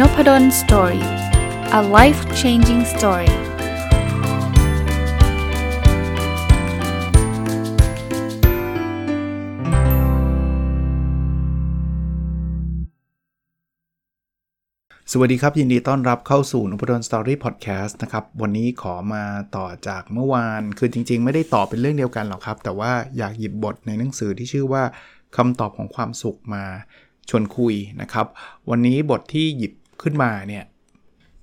Nopadol story a life changing story สวัสดีครับ ยินดีต้อนรับเข้าสู่นพดล story podcast นะครับ วันนี้ขอมาต่อจากเมื่อวาน คือจริงๆ ไม่ได้ต่อเป็นเรื่องเดียวกันหรอกครับ แต่ว่าอยากหยิบบทในหนังสือที่ชื่อว่าคำตอบของความสุขมาชวนคุยนะครับ วันนี้บทที่หยิบ ขึ้นมาเนี่ย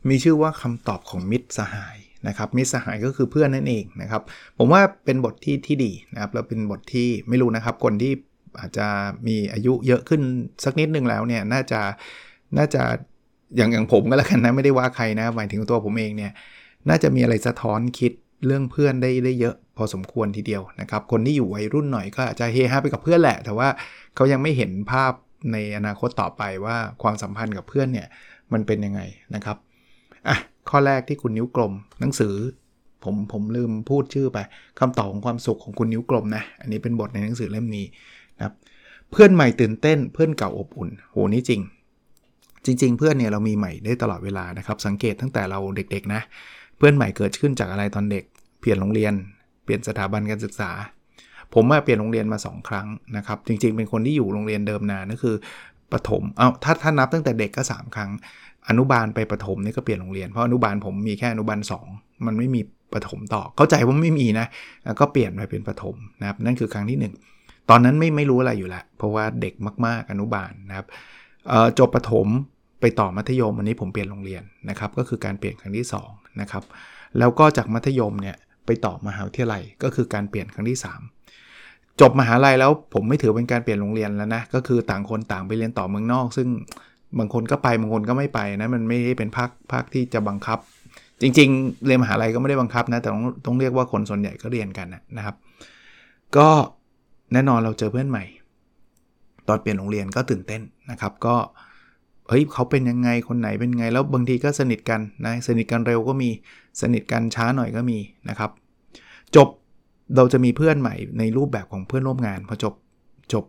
มีชื่อว่าคำตอบของมิตรสหายนะครับมิตรสหายก็คือเพื่อนนั่นเองนะครับผมว่าเป็นบทที่ที่ดีนะครับแล้วเป็นบทที่ไม่รู้นะครับ คนที่อาจจะมีอายุเยอะขึ้นสักนิดนึงแล้วเนี่ยน่าจะน่าจะอย่างอย่างผมก็แล้วกันนะไม่ได้ว่าใครนะหมายถึงตัวผมเองเนี่ยน่าจะมีอะไรสะท้อนคิดเรื่องเพื่อนได้ได้เยอะพอสมควรทีเดียวนะครับคนที่อยู่วัยรุ่นหน่อยก็อาจจะเฮฮาไปกับเพื่อนแหละ แต่ว่าเขายังไม่เห็นภาพในอนาคตต่อไปว่าความสัมพันธ์กับเพื่อนเนี่ย มันเป็นยังไงนะครับอะข้อแรกที่คุณนิ้วกลม หนังสือ ผมผมลืมพูดชื่อไปคำตอบของความสุขของคุณนิ้วกลมนะอันนี้เป็นบทในหนังสือเล่มนี้นะครับเพื่อนใหม่ตื่นเต้นเพื่อนเก่าอบอุ่นโหนี่จริง จริง ๆ เพื่อนเนี่ยเรามีใหม่ได้ตลอดเวลานะครับ สังเกตตั้งแต่เราเด็ก ๆ นะ เพื่อนใหม่เกิดขึ้นจากอะไรตอนเด็ก เปลี่ยนโรงเรียน เปลี่ยนสถาบันการศึกษา ผมมาเปลี่ยนโรงเรียนมา 2 ครั้งนะครับ จริง ๆ เป็นคนที่อยู่โรงเรียนเดิมนานก็คือ ปฐมเอาถ้าถ้านับตั้งแต่เด็กก็ 3 ครั้ง อนุบาลไปปฐมนี่ก็เปลี่ยนโรงเรียน เพราะอนุบาลผมมีแค่อนุบาล 2 มันไม่มีปฐมต่อ เข้าใจว่าไม่มีนะ ก็เปลี่ยนไปเป็นปฐมนะครับ นั่นคือครั้งที่ 1 ตอนนั้นไม่ไม่รู้อะไรอยู่แล้วเพราะว่าเด็กมาก ๆ อนุบาลนะครับจบปฐมไปต่อมัธยมอันนี้ผมเปลี่ยนโรงเรียนนะครับ ก็คือการเปลี่ยนครั้งที่2นะครับ แล้วก็จากมัธยมเนี่ยไปต่อมหาวิทยาลัยก็คือการเปลี่ยนครั้งที่ 3 จบมหาลัยแล้วผมไม่ถือเป็นการเปลี่ยนโรงเรียนแล้วนะ ก็คือต่างคนต่างไปเรียนต่อเมืองนอก ซึ่งบางคนก็ไปบางคนก็ไม่ไปนะมันไม่ได้เป็นภาคภาคที่จะบังคับ จริง ๆ เรียนมหาลัยก็ไม่ได้บังคับนะแต่ต้องต้องเรียกว่าคนส่วนใหญ่ก็เรียนกันนะครับ ก็แน่นอนเราเจอเพื่อนใหม่ ตอนเปลี่ยนโรงเรียนก็ตื่นเต้นนะครับ ก็เฮ้ยเขาเป็นยังไงคนไหนเป็นไง แล้วบางทีก็สนิทกันนะสนิทกันเร็วก็มีสนิทกันช้าหน่อยก็มีนะครับ จบ เราจะมีเพื่อนใหม่ในรูปแบบของเพื่อนร่วมงานพอจบจบ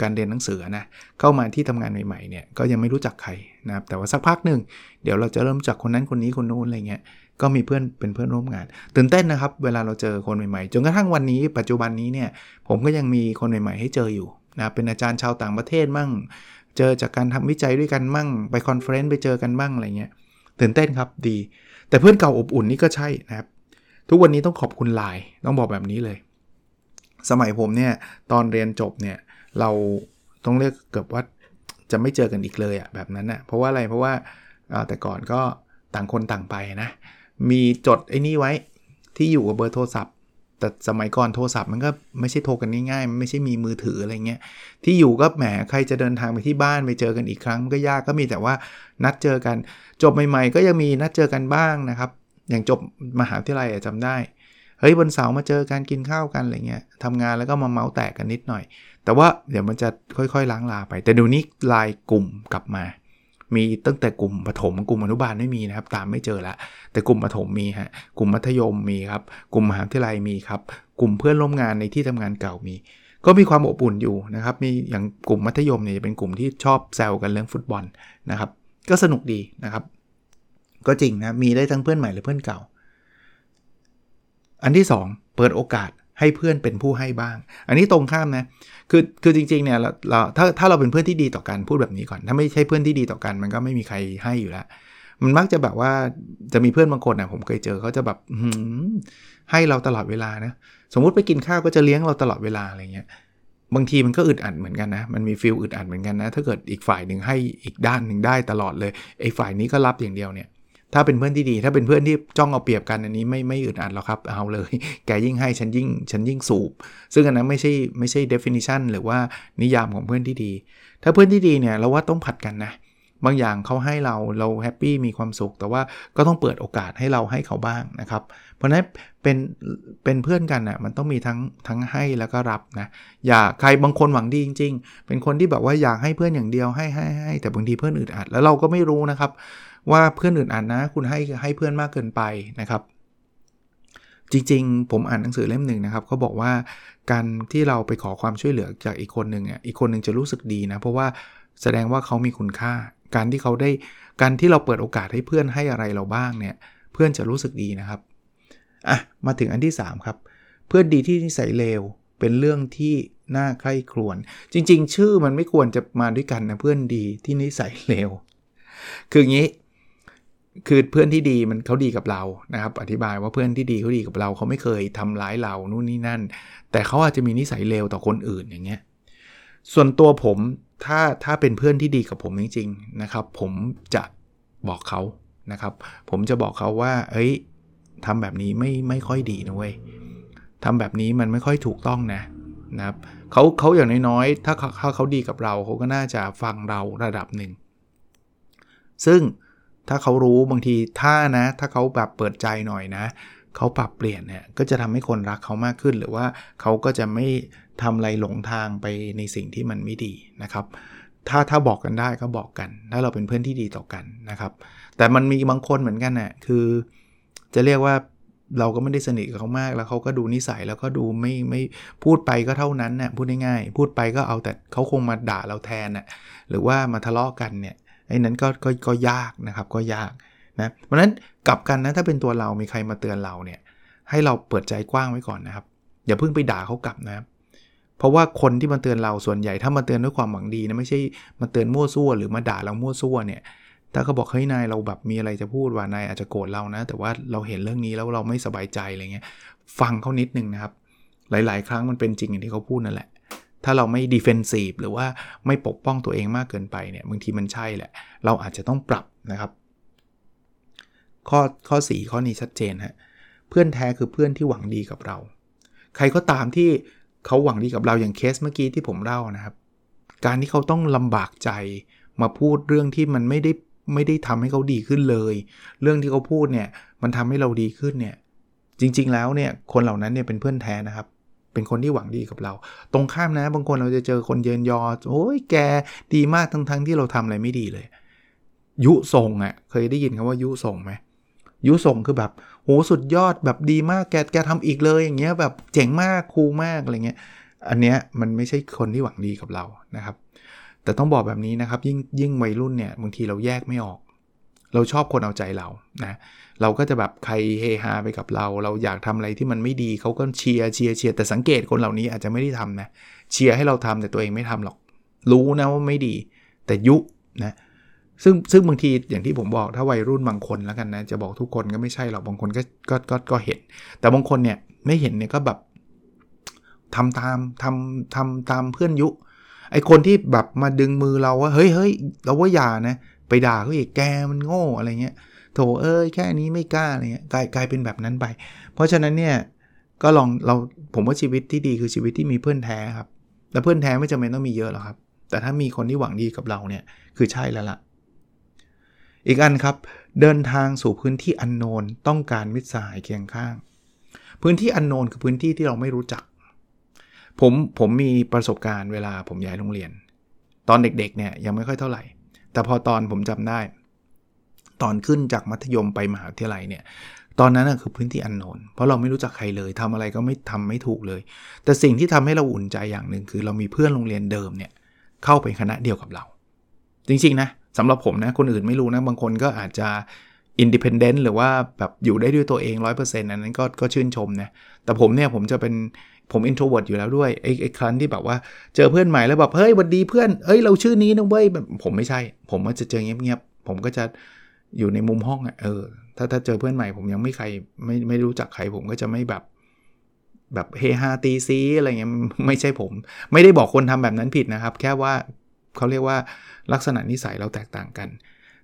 การเรียนหนังสือนะเข้ามาที่ทำงานใหม่ๆเนี่ยก็ยังไม่รู้จักใครนะครับแต่ว่าสักพักหนึ่งเดี๋ยวเราจะเริ่มจากคนนั้นคนนี้คนนู้นอะไรเงี้ยก็มีเพื่อนเป็นเพื่อนร่วมงาน ตื่นเต้นนะครับ เวลาเราเจอคนใหม่ๆจนกระทั่งวันนี้ ปัจจุบันนี้เนี่ยผมก็ยังมีคนใหม่ๆให้เจออยู่นะเป็นอาจารย์ชาวต่างประเทศมั่ง เจอจากการทำวิจัยด้วยกันมั่ง ไป conference ไปเจอกันมั่งอะไรเงี้ยตื่นเต้นครับดี แต่เพื่อนเก่าอบอุ่นนี่ก็ใช่นะครับ ทุกวันนี้ต้องขอบคุณไลน์ต้องบอกแบบนี้เลย สมัยผมเนี่ยตอนเรียนจบเนี่ยเราต้องเรียกเกือบว่าจะไม่เจอกันอีกเลยอะแบบนั้นอะเพราะว่าอะไรเพราะว่าแต่ก่อนก็ต่างคนต่างไปนะมีจดไอ้นี่ไว้ที่อยู่กับเบอร์โทรศัพท์ แต่สมัยก่อนโทรศัพท์มันก็ไม่ใช่โทรกันง่ายๆมันไม่ใช่มีมือถืออะไรเงี้ยที่อยู่ก็แหมใครจะเดินทางไปที่บ้านไปเจอกันอีกครั้งก็ยากก็มีแต่ว่านัดเจอกันจบใหม่ ๆ ก็ยังมีนัดเจอกันบ้างนะครับ อย่างจบมหาวิทยาลัยจำได้ เฮ้ยวันเสาร์มาเจอการกินข้าวกันอะไรเงี้ยทำงานแล้วก็มาเมาส์แตกกันนิดหน่อย แต่ว่าเดี๋ยวมันจะค่อยๆล้างลาไป แต่เดี๋ยวนี้ลายกลุ่มกลับมา มีตั้งแต่กลุ่มปฐมกลุ่มอนุบาลไม่มีนะครับ ตามไม่เจอละแต่กลุ่มปฐมมีฮะกลุ่มมัธยมมีครับกลุ่มมหาวิทยาลัยมีครับกลุ่มเพื่อนร่วมงานในที่ทำงานเก่ามีก็มีความอบอุ่นอยู่นะครับ มีอย่างกลุ่มมัธยมเนี่ยเป็นกลุ่มที่ชอบแซวกันเรื่องฟุตบอลนะครับ ก็สนุกดีนะครับ ก็จริงนะ มีได้ทั้งเพื่อนใหม่หรือเพื่อนเก่า อันที่ 2 เปิดโอกาสให้เพื่อนเป็นผู้ให้บ้าง อันนี้ตรงข้ามนะ คือ คือจริงๆ เนี่ยเราถ้า ถ้าเราเป็นเพื่อนที่ดีต่อกัน พูดแบบนี้ก่อน ถ้าไม่ใช่เพื่อนที่ดีต่อกัน มันก็ไม่มีใครให้อยู่แล้ว มันมักจะแบบว่า จะมีเพื่อนบางคนนะผมเคยเจอเขาจะแบบให้เราตลอดเวลานะ สมมุติไปกินข้าวก็จะเลี้ยงเราตลอดเวลาอะไรเงี้ย บางทีมันก็อึดอัดเหมือนกันนะ มันมีฟิลอึดอัดเหมือนกันนะ ถ้าเกิดอีกฝ่ายหนึ่งให้อีกด้านหนึ่งได้ตลอดเลย ไอ้ฝ่ายนี้ก็รับอย่างเดียวเนี่ย ถ้าเป็นเพื่อนที่ดี ถ้าเป็นเพื่อนที่จ้องเอาเปรียบกันอันนี้ไม่ไม่อึดอัดหรอกครับเอาเลย แกยิ่งให้ฉันยิ่งฉันยิ่งสูบ ซึ่งอันนั้นไม่ใช่ไม่ใช่ definition หรือว่านิยามของเพื่อนที่ดี ถ้าเพื่อนที่ดีเนี่ยเราว่าต้องผัดกันนะบางอย่างเขาให้เราเราแฮปปี้มีความสุข แต่ว่าก็ต้องเปิดโอกาสให้เราให้เขาบ้างนะครับ เพราะนั้นเป็นเป็นเพื่อนกันนะ่ะมันต้องมีทั้งทั้งให้แล้วก็รับนะอย่าใครบางคนหวังดีจริง ๆ เป็นคนที่แบบว่าอยากให้เพื่อนอย่างเดียวให้ให้ให้แต่บางทีเพื่อนอึดอัด แล้วเราก็ไม่รู้นะครับ ว่าเพื่อนอื่นอ่านนะ คุณให้ให้เพื่อนมากเกินไปนะครับ จริงๆ ผมอ่านหนังสือเล่มหนึ่งนะครับเขาบอกว่าการที่เราไปขอความช่วยเหลือจากอีกคนหนึ่งอะอีกคนหนึ่งจะรู้สึกดีนะ เพราะว่าแสดงว่าเขามีคุณค่า การที่เขาได้การที่เราเปิดโอกาสให้เพื่อนให้อะไรเราบ้างเนี่ย เพื่อนจะรู้สึกดีนะครับอะมาถึงอันที่ 3 ครับ เพื่อนดีที่นิสัยเลวเป็นเรื่องที่น่าใคร่ครวญจริง ๆ ชื่อมันไม่ควรจะมาด้วยกันนะเพื่อนดีที่นิสัยเลวคืออย่างนี้ คือเพื่อนที่ดีมันเขาดีกับเรานะครับ อธิบายว่าเพื่อนที่ดีเขาดีกับเราเขาไม่เคยทำร้ายเรานู่นนี่นั่น แต่เขาอาจจะมีนิสัยเลวต่อคนอื่นอย่างเงี้ยส่วนตัวผมถ้าถ้าเป็นเพื่อนที่ดีกับผมจริงๆนะครับ ผมจะบอกเขานะครับ ผมจะบอกเขาว่าเอ้ยทำแบบนี้ไม่ไม่ค่อยดีนะเว้ยทำแบบนี้มันไม่ค่อยถูกต้องนะนะครับเขาเขาอย่างน้อยๆถ้าเขาเขาดีกับเราเขาก็น่าจะฟังเราระดับหนึ่งซึ่ง ถ้าเขารู้บางทีถ้านะ ถ้าเขาแบบเปิดใจหน่อยนะ เขาปรับเปลี่ยนเนี่ยก็จะทำให้คนรักเขามากขึ้น หรือว่าเขาก็จะไม่ทำอะไรหลงทางไปในสิ่งที่มันไม่ดีนะครับ ถ้าถ้าบอกกันได้ก็บอกกัน ถ้าเราเป็นเพื่อนที่ดีต่อกันนะครับ แต่มันมีบางคนเหมือนกันนะ่ะคือ จะเรียกว่าเราก็ไม่ได้สนิทกับเขามาก แล้วเขาก็ดูนิสัยแล้วก็ดูไม่ไม่พูดไปก็เท่านั้นนะ่ะพูดง่ายๆพูดไปก็เอาแต่เขาคงมาด่าเราแทนนะ่ะหรือว่ามาทะเลาะกันเนี่ย ไอ้นั้นก็ก็ก็ยากนะครับก็ยากนะเพราะนั้นกลับกันนะถ้าเป็นตัวเรามีใครมาเตือนเราเนี่ยให้เราเปิดใจกว้างไว้ก่อนนะครับ อย่าเพิ่งไปด่าเขากลับนะครับเพราะว่าคนที่มาเตือนเราส่วนใหญ่ถ้ามาเตือนด้วยความหวังดีนะไม่ใช่มาเตือนมั่วซั่วหรือมาด่าเรามั่วซั่วเนี่ยถ้าเขาบอกเฮ้ยนายเราแบบมีอะไรจะพูดว่านายอาจจะโกรธเรานะ แต่ว่าเราเห็นเรื่องนี้แล้วเราไม่สบายใจอะไรเงี้ยฟังเขานิดนึงนะครับ หลาย ๆ ครั้งมันเป็นจริงอย่างที่เขาพูดนั่นแหละ ถ้าเราไม่ดีเฟนซีฟหรือว่าไม่ปกป้องตัวเองมากเกินไปเนี่ยบางทีมันใช่แหละ เราอาจจะต้องปรับนะครับ ข้อข้อ 4 ข้อนี้ชัดเจนฮะเพื่อนแท้คือเพื่อนที่หวังดีกับเรา ใครก็ตามที่เขาหวังดีกับเราอย่างเคสเมื่อกี้ที่ผมเล่านะครับ การที่เขาต้องลำบากใจมาพูดเรื่องที่มันไม่ได้ไม่ได้ทำให้เขาดีขึ้นเลย เรื่องที่เขาพูดเนี่ยมันทำให้เราดีขึ้นเนี่ยจริงๆแล้วเนี่ยคนเหล่านั้นเนี่ยเป็นเพื่อนแท้นะครับ เป็นคนที่หวังดีกับเรา ตรงข้ามนะ บางคนเราจะเจอคนเยินยอโอ้ยแกดีมากทั้งๆทที่เราทำอะไรไม่ดีเลย ยุส่งอะ่ะเคยได้ยินคำว่ายุส่งไหมยุส่งคือแบบโหสุดยอดแบบดีมากแกแกทำอีกเลยอย่างเงี้ยแบบเจ๋งมากคูลมากอะไรเงี้ยอันเนี้ยมันไม่ใช่คนที่หวังดีกับเรานะครับ แต่ต้องบอกแบบนี้นะครับยิ่งยิ่งวัยรุ่นเนี่ยบางทีเราแยกไม่ออก เราชอบคนเอาใจเรานะเราก็จะแบบใครเฮฮาไปกับเรา เราอยากทำอะไรที่มันไม่ดีเขาก็เชียร์เชียร์เชียร์แต่สังเกตคนเหล่านี้อาจจะไม่ได้ทำนะเชียร์ให้เราทำแต่ตัวเองไม่ทำหรอก รู้นะว่าไม่ดี แต่ยุนะซึ่งซึ่งบางทีอย่างที่ผมบอกถ้าวัยรุ่นบางคนแล้วกันนะจะบอกทุกคนก็ไม่ใช่หรอกบางคนก็ก็ก็ก็เห็น แต่บางคนเนี่ยไม่เห็นเนี่ยก็แบบทำตามทำทำตามเพื่อนยุไอคนที่แบบมาดึงมือเราว่าเฮ้ยเฮ้ยเราว่าอย่านะ ไปด่าเขาอีกแกมันโง่อะไรเงี้ยโถเอ้ยแค่นี้ไม่กล้าอะไรเงี้ยกลายกลายเป็นแบบนั้นไป เพราะฉะนั้นเนี่ยก็ลองเราผมว่าชีวิตที่ดีคือชีวิตที่มีเพื่อนแท้ครับและเพื่อนแท้ไม่จำเป็นต้องมีเยอะหรอกครับ แต่ถ้ามีคนที่หวังดีกับเราเนี่ยคือใช่แล้วล่ะ อีกอันครับเดินทางสู่พื้นที่อันโนนต้องการมิตรสหายเคียงข้าง พื้นที่อันโนนคือพื้นที่ที่เราไม่รู้จัก ผมผมมีประสบการณ์เวลาผมย้ายโรงเรียน ตอนเด็กๆเนี่ยยังไม่ค่อยเท่าไหร่ แต่พอตอนผมจำได้ ตอนขึ้นจากมัธยมไปมหาวิทยาลัยเนี่ยตอนนั้นคือพื้นที่อันโนนเพราะเราไม่รู้จักใครเลยทำอะไรก็ไม่ทำไม่ถูกเลย แต่สิ่งที่ทำให้เราอุ่นใจอย่างหนึ่งคือเรามีเพื่อนโรงเรียนเดิมเนี่ยเข้าไปคณะเดียวกับเรา จริงๆนะสำหรับผมนะคนอื่นไม่รู้นะบางคนก็อาจจะอินดิเพนเดนต์หรือว่าแบบอยู่ได้ด้วยตัวเอง 100%อันนั้นก็ก็ชื่นชมนะแต่ผมเนี่ยผมจะเป็น ผม introvert อยู่แล้วด้วยไอ้ไอ้ครั้นที่แบบว่าเจอเพื่อนใหม่แล้วแบบเฮ้ยหวัดดีเพื่อนเอ้ยเราชื่อนี้นะเว้ยผมไม่ใช่ ผมก็จะเจอเงียบๆผมก็จะอยู่ในมุมห้องอะเออถ้าถ้าเจอเพื่อนใหม่ผมยังไม่ใครไม่ไม่รู้จักใครผมก็จะไม่แบบแบบเฮฮาตีซี้อะไรเงี้ยไม่ใช่ผม ไม่ได้บอกคนทำแบบนั้นผิดนะครับ แค่ว่าเขาเรียกว่าลักษณะนิสัยเราแตกต่างกัน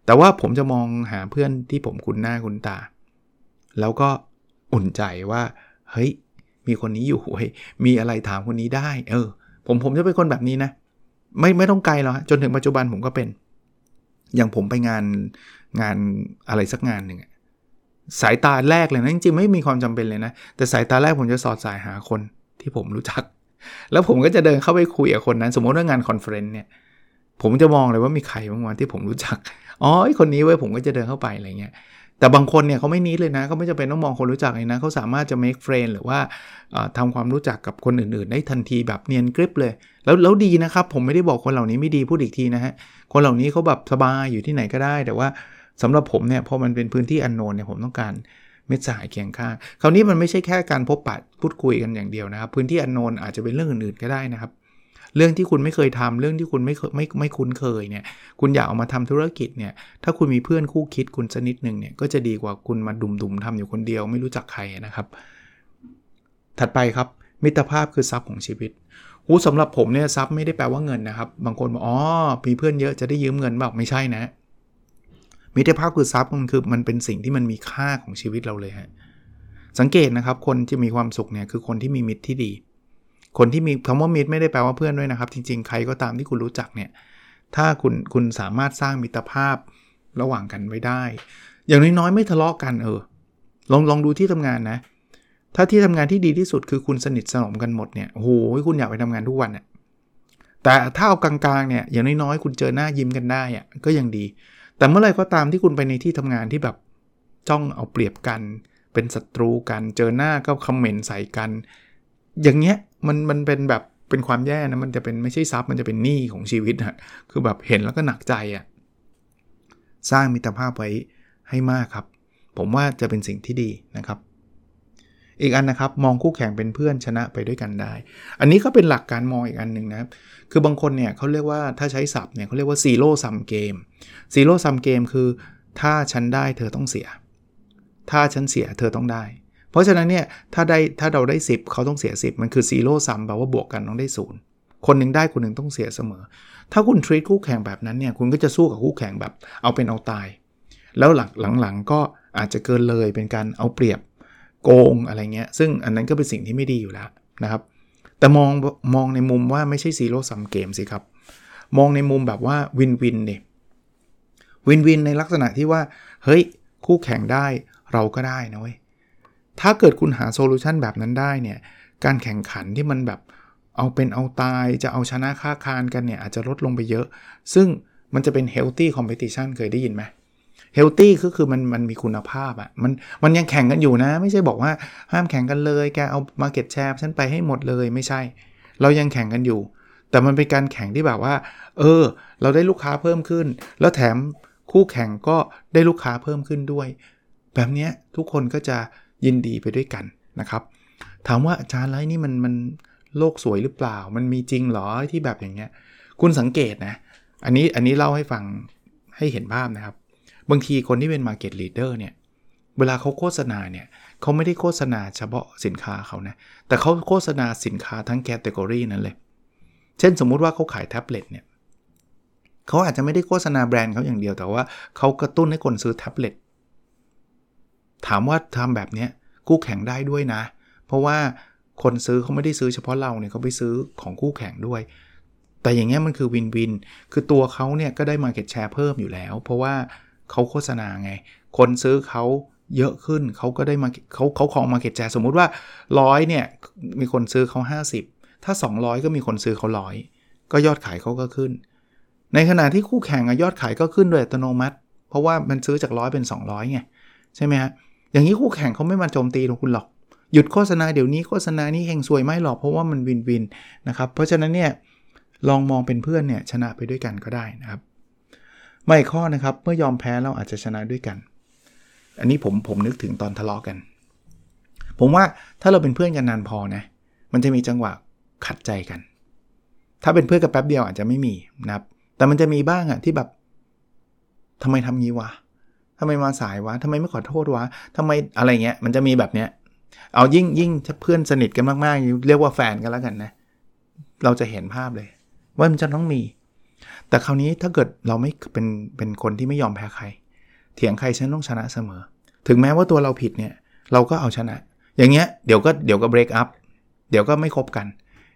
แต่ว่าผมจะมองหาเพื่อนที่ผมคุ้นหน้าคุ้นตา แล้วก็อุ่นใจว่าเฮ้ย มีคนนี้อยู่เฮ้ยมีอะไรถามคนนี้ได้ เออ ผมผมจะเป็นคนแบบนี้นะ ไม่ไม่ต้องไกลหรอกจนถึงปัจจุบันผมก็เป็น อย่างผมไปงานงานอะไรสักงานหนึ่งสายตาแรกเลยนะจริงๆไม่มีความจำเป็นเลยนะ แต่สายตาแรกผมจะสอดส่ายหาคนที่ผมรู้จัก แล้วผมก็จะเดินเข้าไปคุยกับคนนั้น สมมติว่างาน conference เนี่ยผมจะมองเลยว่ามีใครบ้างวะที่ผมรู้จักอ๋อคนนี้เว้ยผมก็จะเดินเข้าไปอะไรเงี้ย แต่บางคนเนี่ยเขาไม่นิดเลยนะเขาไม่จำเป็นต้องมองคนรู้จักเลยนะเขาสามารถจะ make friend หรือว่าทำความรู้จักกับคนอื่นๆ ได้ทันทีแบบเนียนกริบเลย แล้วแล้วดีนะครับ ผมไม่ได้บอกคนเหล่านี้ไม่ดีพูดอีกทีนะฮะคนเหล่านี้เขาแบบสบายอยู่ที่ไหนก็ได้ แต่ว่าสำหรับผมเนี่ยพอมันเป็นพื้นที่อันโนนเนี่ยผมต้องการเม็ดสหายเคียงข้างคราวนี้มันไม่ใช่แค่การพบปะพูดคุยกันอย่างเดียวนะครับ พื้นที่อันโนนอาจจะเป็นเรื่องอื่นๆก็ได้นะครับ เรื่องที่คุณไม่เคยทำเรื่องที่คุณไม่ไม่ไม่คุ้นเคยเนี่ยคุณอยากเอามาทำธุรกิจเนี่ยถ้าคุณมีเพื่อนคู่คิดคุณสักนิดหนึ่งเนี่ยก็จะดีกว่าคุณมาดุมๆทำอยู่คนเดียวไม่รู้จักใครนะครับ ถัดไปครับ มิตรภาพคือทรัพย์ของชีวิตหูสำหรับผมเนี่ยทรัพย์ไม่ได้แปลว่าเงินนะครับ บางคนบอกอ๋อมีเพื่อนเยอะจะได้ยืมเงินแบบไม่ใช่นะ มิตรภาพคือทรัพย์มันคือมันเป็นสิ่งที่มันมีค่าของชีวิตเราเลยฮะสังเกตนะครับ คนที่มีความสุขเนี่ยคือคนที่มีมิตรที่ดี คนที่มีคำว่ามิตรไม่ได้แปลว่าเพื่อนด้วยนะครับ จริง ๆ ใครก็ตามที่คุณรู้จักเนี่ย ถ้าคุณคุณสามารถสร้างมิตรภาพระหว่างกันไว้ได้ อย่างน้อยๆไม่ทะเลาะกันเออ ลองลองดูที่ทำงานนะ ถ้าที่ทำงานที่ดีที่สุดคือคุณสนิทสนมกันหมดเนี่ย โอ้โห คุณอยากไปทำงานทุกวันเนี่ยแต่ถ้าเอากลางๆเนี่ย อย่างน้อยๆคุณเจอหน้ายิ้มกันได้อะก็ยังดี แต่เมื่อไรก็ตามที่คุณไปในที่ทำงานที่แบบจ้องเอาเปรียบกัน เป็นศัตรูกัน เจอหน้าก็คอมเมนต์ใส่กัน อย่างเงี้ย มันมันเป็นแบบเป็นความแย่นะมันจะเป็นไม่ใช่ทรัพย์มันจะเป็นหนี้ของชีวิตฮะคือแบบเห็นแล้วก็หนักใจอะ่ะสร้างมิตรภาพไว้ให้มากครับ ผมว่าจะเป็นสิ่งที่ดีนะครับ อีกอันนะครับมองคู่แข่งเป็นเพื่อนชนะไปด้วยกันได้ อันนี้ก็เป็นหลักการมองอีกอันหนึ่งนะครับคือบางคนเนี่ยเขาเรียกว่าถ้าใช้ศัพท์เนี่ยเขาเรียกว่าซีโร่ซัมเกมzero-sum game คือ ถ้าฉันได้เธอต้องเสีย ถ้าฉันเสียเธอต้องได้ เพราะฉะนั้นเนี่ยถ้าได้ถ้าเราได้ 10 เขาต้องเสีย 10 มันคือ zero-sum แปลว่าบวกกันต้องได้ศูนย์คนหนึ่งได้คนหนึ่งต้องเสียเสมอ ถ้าคุณ treat คู่แข่งแบบนั้นเนี่ยคุณก็จะสู้กับคู่แข่งแบบเอาเป็นเอาตาย แล้วหลังหลังๆก็อาจจะเกินเลยเป็นการเอาเปรียบโกงอะไรเงี้ย ซึ่งอันนั้นก็เป็นสิ่งที่ไม่ดีอยู่แล้วนะครับ แต่มองมองในมุมว่าไม่ใช่ zero-sum game สิครับ มองในมุมแบบว่า win-win เนี่ย win-win ในลักษณะที่ว่า เฮ้ย คู่แข่งได้เราก็ได้นะเว้ย ถ้าเกิดคุณหา solution แบบนั้นได้เนี่ย การแข่งขันที่มันแบบเอาเป็นเอาตายจะเอาชนะคะคานกันเนี่ยอาจจะลดลงไปเยอะ ซึ่งมันจะเป็น healthy competition เคยได้ยินไหม healthy ก็คือมันมันมีคุณภาพอะ่ะมันมันยังแข่งกันอยู่นะ ไม่ใช่บอกว่าห้ามแข่งกันเลยแกเอา Market Share ฉันไปให้หมดเลยไม่ใช่ เรายังแข่งกันอยู่ แต่มันเป็นการแข่งที่แบบว่า เออ เราได้ลูกค้าเพิ่มขึ้น แล้วแถมคู่แข่งก็ได้ลูกค้าเพิ่มขึ้นด้วย แบบนี้ทุกคนก็จะ ยินดีไปด้วยกันนะครับ ถามว่าอาจารย์ไรนี่มันมันโลกสวยหรือเปล่า มันมีจริงหรอที่แบบอย่างเงี้ย คุณสังเกตนะ อันนี้อันนี้เล่าให้ฟังให้เห็นภาพนะครับ บางทีคนที่เป็น Market Leader เนี่ย เวลาเขาโฆษณาเนี่ยเขาไม่ได้โฆษณาเฉพาะสินค้าเขานะ แต่เขาโฆษณาสินค้าทั้ง category นั้นเลย เช่นสมมุติว่าเขาขายแท็บเล็ตเนี่ยเขาอาจจะไม่ได้โฆษณาแบรนด์เขาอย่างเดียว แต่ว่าเขากระตุ้นให้คนซื้อแท็บเล็ต ถามว่าทำแบบนี้คู่แข่งได้ด้วยนะ เพราะว่าคนซื้อเขาไม่ได้ซื้อเฉพาะเราเนี่ยเขาไปซื้อของคู่แข่งด้วย แต่อย่างเงี้ยมันคือ win-win คือตัวเขาเนี่ยก็ได้ market share เพิ่มอยู่แล้ว เพราะว่าเขาโฆษณาไง คนซื้อเขาเยอะขึ้นเขาก็ได้มาเขาเขาของมาเก็ตแจสมมุติว่าร้อยเนี่ยมีคนซื้อเขา50 ถ้า 200 ก็มีคนซื้อเขาร้อยก็ยอดขายเขาก็ขึ้น ในขณะที่คู่แข่งยอดขายก็ขึ้นโดยอัตโนมัติ เพราะว่ามันซื้อจากร้อยเป็น 200ไงใช่ไหมฮะ อย่างนี้คู่แข่งเขาไม่มาโจมตีคุณหรอก หยุดโฆษณาเดี๋ยวนี้โฆษณานี้เฮงสวยไม่หรอกเพราะว่ามันวินวินนะครับ เพราะฉะนั้นเนี่ยลองมองเป็นเพื่อนเนี่ยชนะไปด้วยกันก็ได้นะครับ ไม่ข้อนะครับเมื่อยอมแพ้เราอาจจะชนะด้วยกัน อันนี้ผมผมนึกถึงตอนทะเลาะกกัน ผมว่าถ้าเราเป็นเพื่อนกันนานพอนะมันจะมีจังหวะขัดใจกัน ถ้าเป็นเพื่อนกันแป๊บเดียวอาจจะไม่มีนะครับ แต่มันจะมีบ้างอะที่แบบทำไมทำงี้วะ ทำไมมาสายวะทำไมไม่ขอโทษวะทำไมอะไรเงี้ยมันจะมีแบบเนี้ยเอายิ่งยิ่งถ้าเพื่อนสนิทกันมากๆ เรียกว่าแฟนกันแล้วกันนะ เราจะเห็นภาพเลย ว่ามันจะต้องมี แต่คราวนี้ถ้าเกิดเราไม่เป็นเป็นคนที่ไม่ยอมแพ้ใคร เถียงใครฉันต้องชนะเสมอ ถึงแม้ว่าตัวเราผิดเนี่ย เราก็เอาชนะ อย่างเงี้ยเดี๋ยวก็เดี๋ยวก็เบรกอัพเดี๋ยวก็ไม่คบกัน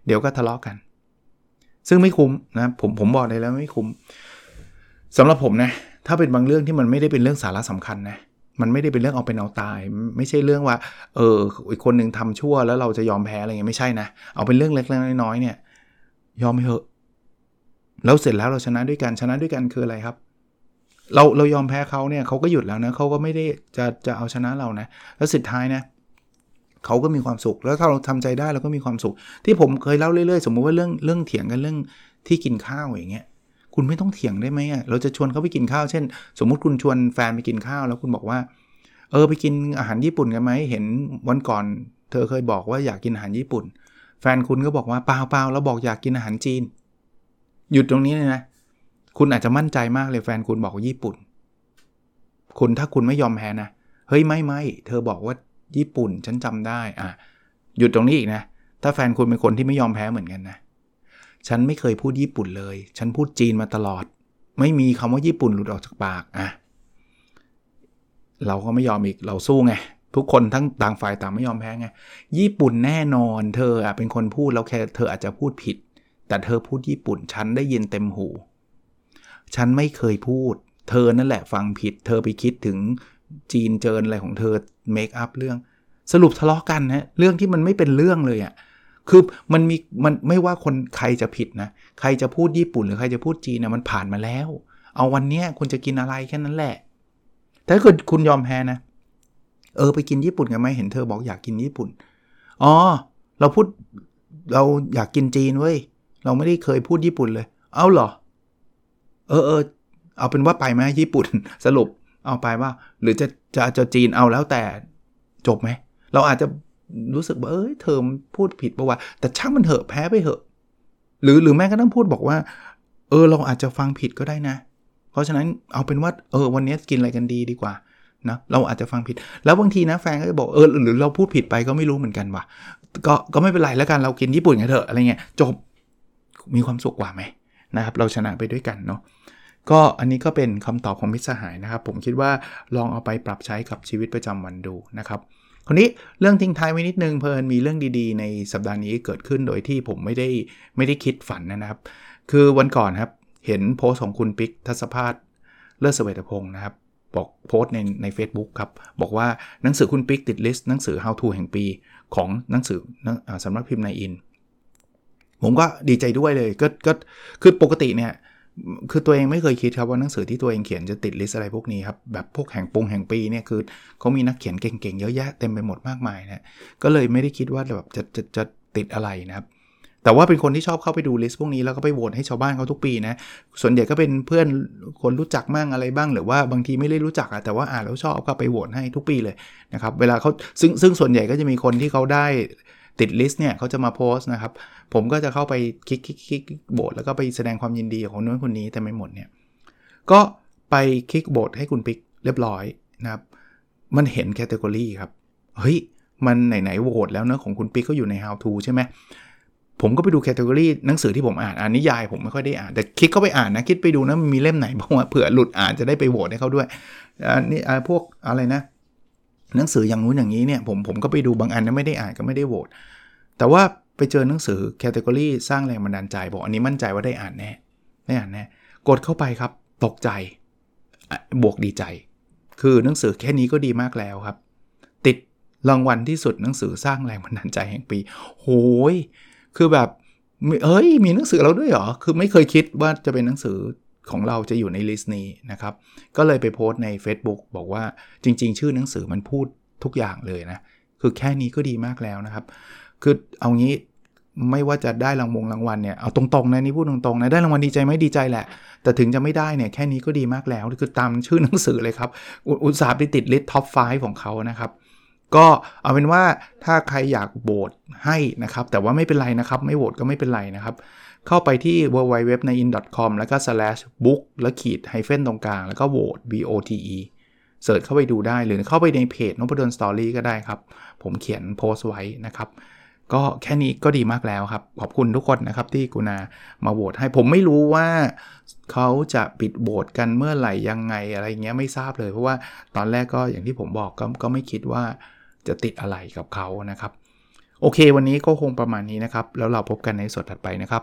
เดี๋ยวก็ทะเลาะกัน ซึ่งไม่คุ้มนะผมผมบอกเลยแล้วไม่คุ้มสำหรับผมนะ ถ้าเป็นบางเรื่องที่มันไม่ได้เป็นเรื่องสาระสำคัญนะมันไม่ได้เป็นเรื่องเอาเป็นเอาตาย ไม่ใช่เรื่องว่า เอออีกคนหนึ่งทำชั่วแล้วเราจะยอมแพ้อะไรเงี้ยไม่ใช่นะเอาเป็นเรื่องเล็กๆน้อยๆเนี่ย ยอมไปเถอะแล้วเสร็จแล้วเราชนะด้วยกันชนะด้วยกันคืออะไรครับ เราเรายอมแพ้เขาเนี่ยเขาก็หยุดแล้วนะเขาก็ไม่ได้จะจะเอาชนะเรานะ แล้วสุดท้ายนะเขาก็มีความสุข แล้วถ้าเราทำใจได้เราก็มีความสุข ที่ผมเคยเล่าเรื่อยๆ สมมุติว่าเรื่องเรื่องเถียงกันเรื่องที่กินข้าวอย่างเงี้ย คุณไม่ต้องเถียงได้ไหมอะเราจะชวนเขาไปกินข้าวเช่น สมมุติคุณชวนแฟนไปกินข้าว แล้วคุณบอกว่า เออไปกินอาหารญี่ปุ่นกันไหมเห็นวันก่อน เธอเคยบอกว่าอยากกินอาหารญี่ปุ่น แฟนคุณก็บอกว่าเปล่าเปล่าเราบอกอยากกินอาหารจีน หยุดตรงนี้เลยนะ คุณอาจจะมั่นใจมากเลยแฟนคุณบอกว่าญี่ปุ่น คุณถ้าคุณไม่ยอมแพ้นะเฮ้ยไม่ไม่เธอบอกว่าญี่ปุ่นฉันจำได้อะหยุดตรงนี้อีกนะ ถ้าแฟนคุณเป็นคนที่ไม่ยอมแพ้เหมือนกันนะ ฉันไม่เคยพูดญี่ปุ่นเลย ฉันพูดจีนมาตลอด ไม่มีคำว่าญี่ปุ่นหลุดออกจากปากอะเราก็ไม่ยอมอีก เราสู้ไง ทุกคนทั้งต่างฝ่ายต่างไม่ยอมแพ้ไง ญี่ปุ่นแน่นอน เธออะเป็นคนพูดแล้วแค่เธออาจจะพูดผิด แต่เธอพูดญี่ปุ่น ฉันได้ยินเต็มหู ฉันไม่เคยพูด เธอนั่นแหละฟังผิด เธอไปคิดถึงจีนเจินอะไรของเธอเมคอัพเรื่อง สรุปทะเลาะกันนะเรื่องที่มันไม่เป็นเรื่องเลยอะ่ะ คือมันมีมันไม่ว่าคนใครจะผิดนะ ใครจะพูดญี่ปุ่นหรือใครจะพูดจีนนะมันผ่านมาแล้ว เอาวันเนี้ยคุณจะกินอะไรแค่นั้นแหละ แต่ถ้าเกิดคุณยอมแพ้นะ เออไปกินญี่ปุ่นกันไหมเห็นเธอบอกอยากกินญี่ปุ่น อ๋อ เราพูดเราอยากกินจีนเว้ย เราไม่ได้เคยพูดญี่ปุ่นเลย เอาเหรอ เออเออเอาเป็นว่าไปไหมญี่ปุ่นสรุปเอาไปว่า หรือจะจะจะจีนเอาแล้วแต่จบไหม เราอาจจะ รู้สึกว่าเอ้ยเธอพูดผิดปะวะแต่ช่างมันเถอะแพ้ไปเถอะ หรือหรือแม่ก็ต้องพูดบอกว่า เออเราอาจจะฟังผิดก็ได้นะ เพราะฉะนั้นเอาเป็นว่าเออวันนี้กินอะไรกันดีดีกว่านะเราอาจจะฟังผิด แล้วบางทีนะแฟนก็จะบอกเออหรือเราพูดผิดไปก็ไม่รู้เหมือนกันว่ะก็ก็ไม่เป็นไรแล้วกันเรากินญี่ปุ่นกันเถอะอะไรเงี้ยจบมีความสุขกว่าไหมนะครับเราชนะไปด้วยกันเนาะก็อันนี้ก็เป็นคำตอบของมิตรสหายนะครับ ผมคิดว่าลองเอาไปปรับใช้กับชีวิตประจำวันดูนะครับ คนนี้เรื่องทิ้งท้ายไว้นิดนึงเพลินมีเรื่องดีๆ ในสัปดาห์นี้เกิดขึ้นโดยที่ผมไม่ได้ไม่ได้คิดฝันนะครับ คือวันก่อนครับเห็นโพสของคุณปิ๊กทัศภาสเลิศเสวตพงศ์นะครับบอกโพสในใน a c e b o o k ครับ บอกว่าหนังสือคุณปิ๊กติดลิสต์หนังสือ How to แห่งปีของหนังสือสำนักพิมพ์ในอิน ผมก็ดีใจด้วยเลยก็ก็คือปกติเนี่ย คือตัวเองไม่เคยคิดครับว่าหนังสือที่ตัวเองเขียนจะติด list อะไรพวกนี้ครับแบบพวกแห่งปงแห่งปีเนี่ยคือเขามีนักเขียนเก่งๆเยอะแยะเต็มไปหมดมากมายนะก็เลยไม่ได้คิดว่าแบบจะจะจะติดอะไรนะครับแต่ว่าเป็นคนที่ชอบเข้าไปดู list พวกนี้แล้วก็ไปโหวตให้ชาวบ้านเขาทุกปีนะ ส่วนใหญ่ก็เป็นเพื่อนคนรู้จักมั่งอะไรบ้าง หรือว่าบางทีไม่ได้รู้จักอะแต่ว่าอ่านแล้วชอบก็ไปโหวตให้ทุกปีเลยนะครับ เวลาเขาซึ่งซึ่งส่วนใหญ่ก็จะมีคนที่เขาได้ ติด list เนี่ยเขาจะมาโพสต์นะครับ ผมก็จะเข้าไปคลิกคลิกคลิกโหวตแล้วก็ไปแสดงความยินดีคนนู้นคนนี้แต่ไม่หมดเนี่ยก็ไปคลิกโหวตให้คุณปิ๊กเรียบร้อยนะครับ มันเห็น category ครับ เฮ้ย มันไหนๆโหวตแล้วนะของคุณปิ๊กก็อยู่ใน how to ใช่ไหมผมก็ไปดู category หนังสือที่ผมอ่านอ่านนิยายผมไม่ค่อยได้อ่าน แต่คลิกเข้าไปอ่านนะ คลิกไปดูนะ มีเล่มไหนบ้างว่าเผื่อหลุดอ่านจะได้ไปโหวตให้เขาด้วยอันนี้พวกอะไรนะ หนังสืออย่างนู้นอย่างนี้เนี่ยผมผมก็ไปดูบางอันนั้นไม่ได้อ่านก็ไม่ได้โหวตแต่ว่าไปเจอหนังสือ category สร้างแรงบันดาลใจบอกอันนี้มั่นใจว่าได้อ่านแน่ได้อ่านแน่กดเข้าไปครับ ตกใจ บวกดีใจ คือหนังสือแค่นี้ก็ดีมากแล้วครับ ติดรางวัลที่สุดหนังสือสร้างแรงบันดาลใจแห่งปี โหย คือแบบเอ้ยมีหนังสือเราด้วยเหรอ คือไม่เคยคิดว่าจะเป็นหนังสือ ของเราจะอยู่ใน list นี้นะครับ ก็เลยไปโพสต์ใน Facebook บอกว่าจริง ๆ ชื่อหนังสือมันพูดทุกอย่างเลยนะ คือแค่นี้ก็ดีมากแล้วนะครับ คือเอางี้ไม่ว่าจะได้รางวงรางวัลเนี่ยเอาตรงๆนะนี่พูดตรงๆนะได้รางวัลดีใจไหมดีใจแหละ แต่ถึงจะไม่ได้เนี่ยแค่นี้ก็ดีมากแล้ว คือตามชื่อหนังสือเลยครับ อุตส่าห์ไปติด list top 5ของเขานะครับก็เอาเป็นว่าถ้าใครอยากโหวตให้นะครับ แต่ว่าไม่เป็นไรนะครับ ไม่โหวตก็ไม่เป็นไรนะครับ เข้าไปที่ www.naiin.com แล้วก็ slash book แล้วขีด hyphen ตรงกลาง แล้วก็โหวต vote เสิร์ชเข้าไปดูได้หรือเข้าไปในเพจนพดลสตอรี่ก็ได้ครับ ผมเขียนโพสต์ไว้นะครับ ก็แค่นี้ก็ดีมากแล้วครับ ขอบคุณทุกคนนะครับที่กุณามาโหวตให้ผมไม่รู้ว่าเขาจะปิดโหวตกันเมื่อไหร่ยังไงอะไรเงี้ยไม่ทราบเลย เพราะว่าตอนแรกก็อย่างที่ผมบอกก็ก็ไม่คิดว่าจะติดอะไรกับเขานะครับ โอเค วันนี้ก็คงประมาณนี้นะครับ แล้วเราพบกันในสดถัดไปนะครับ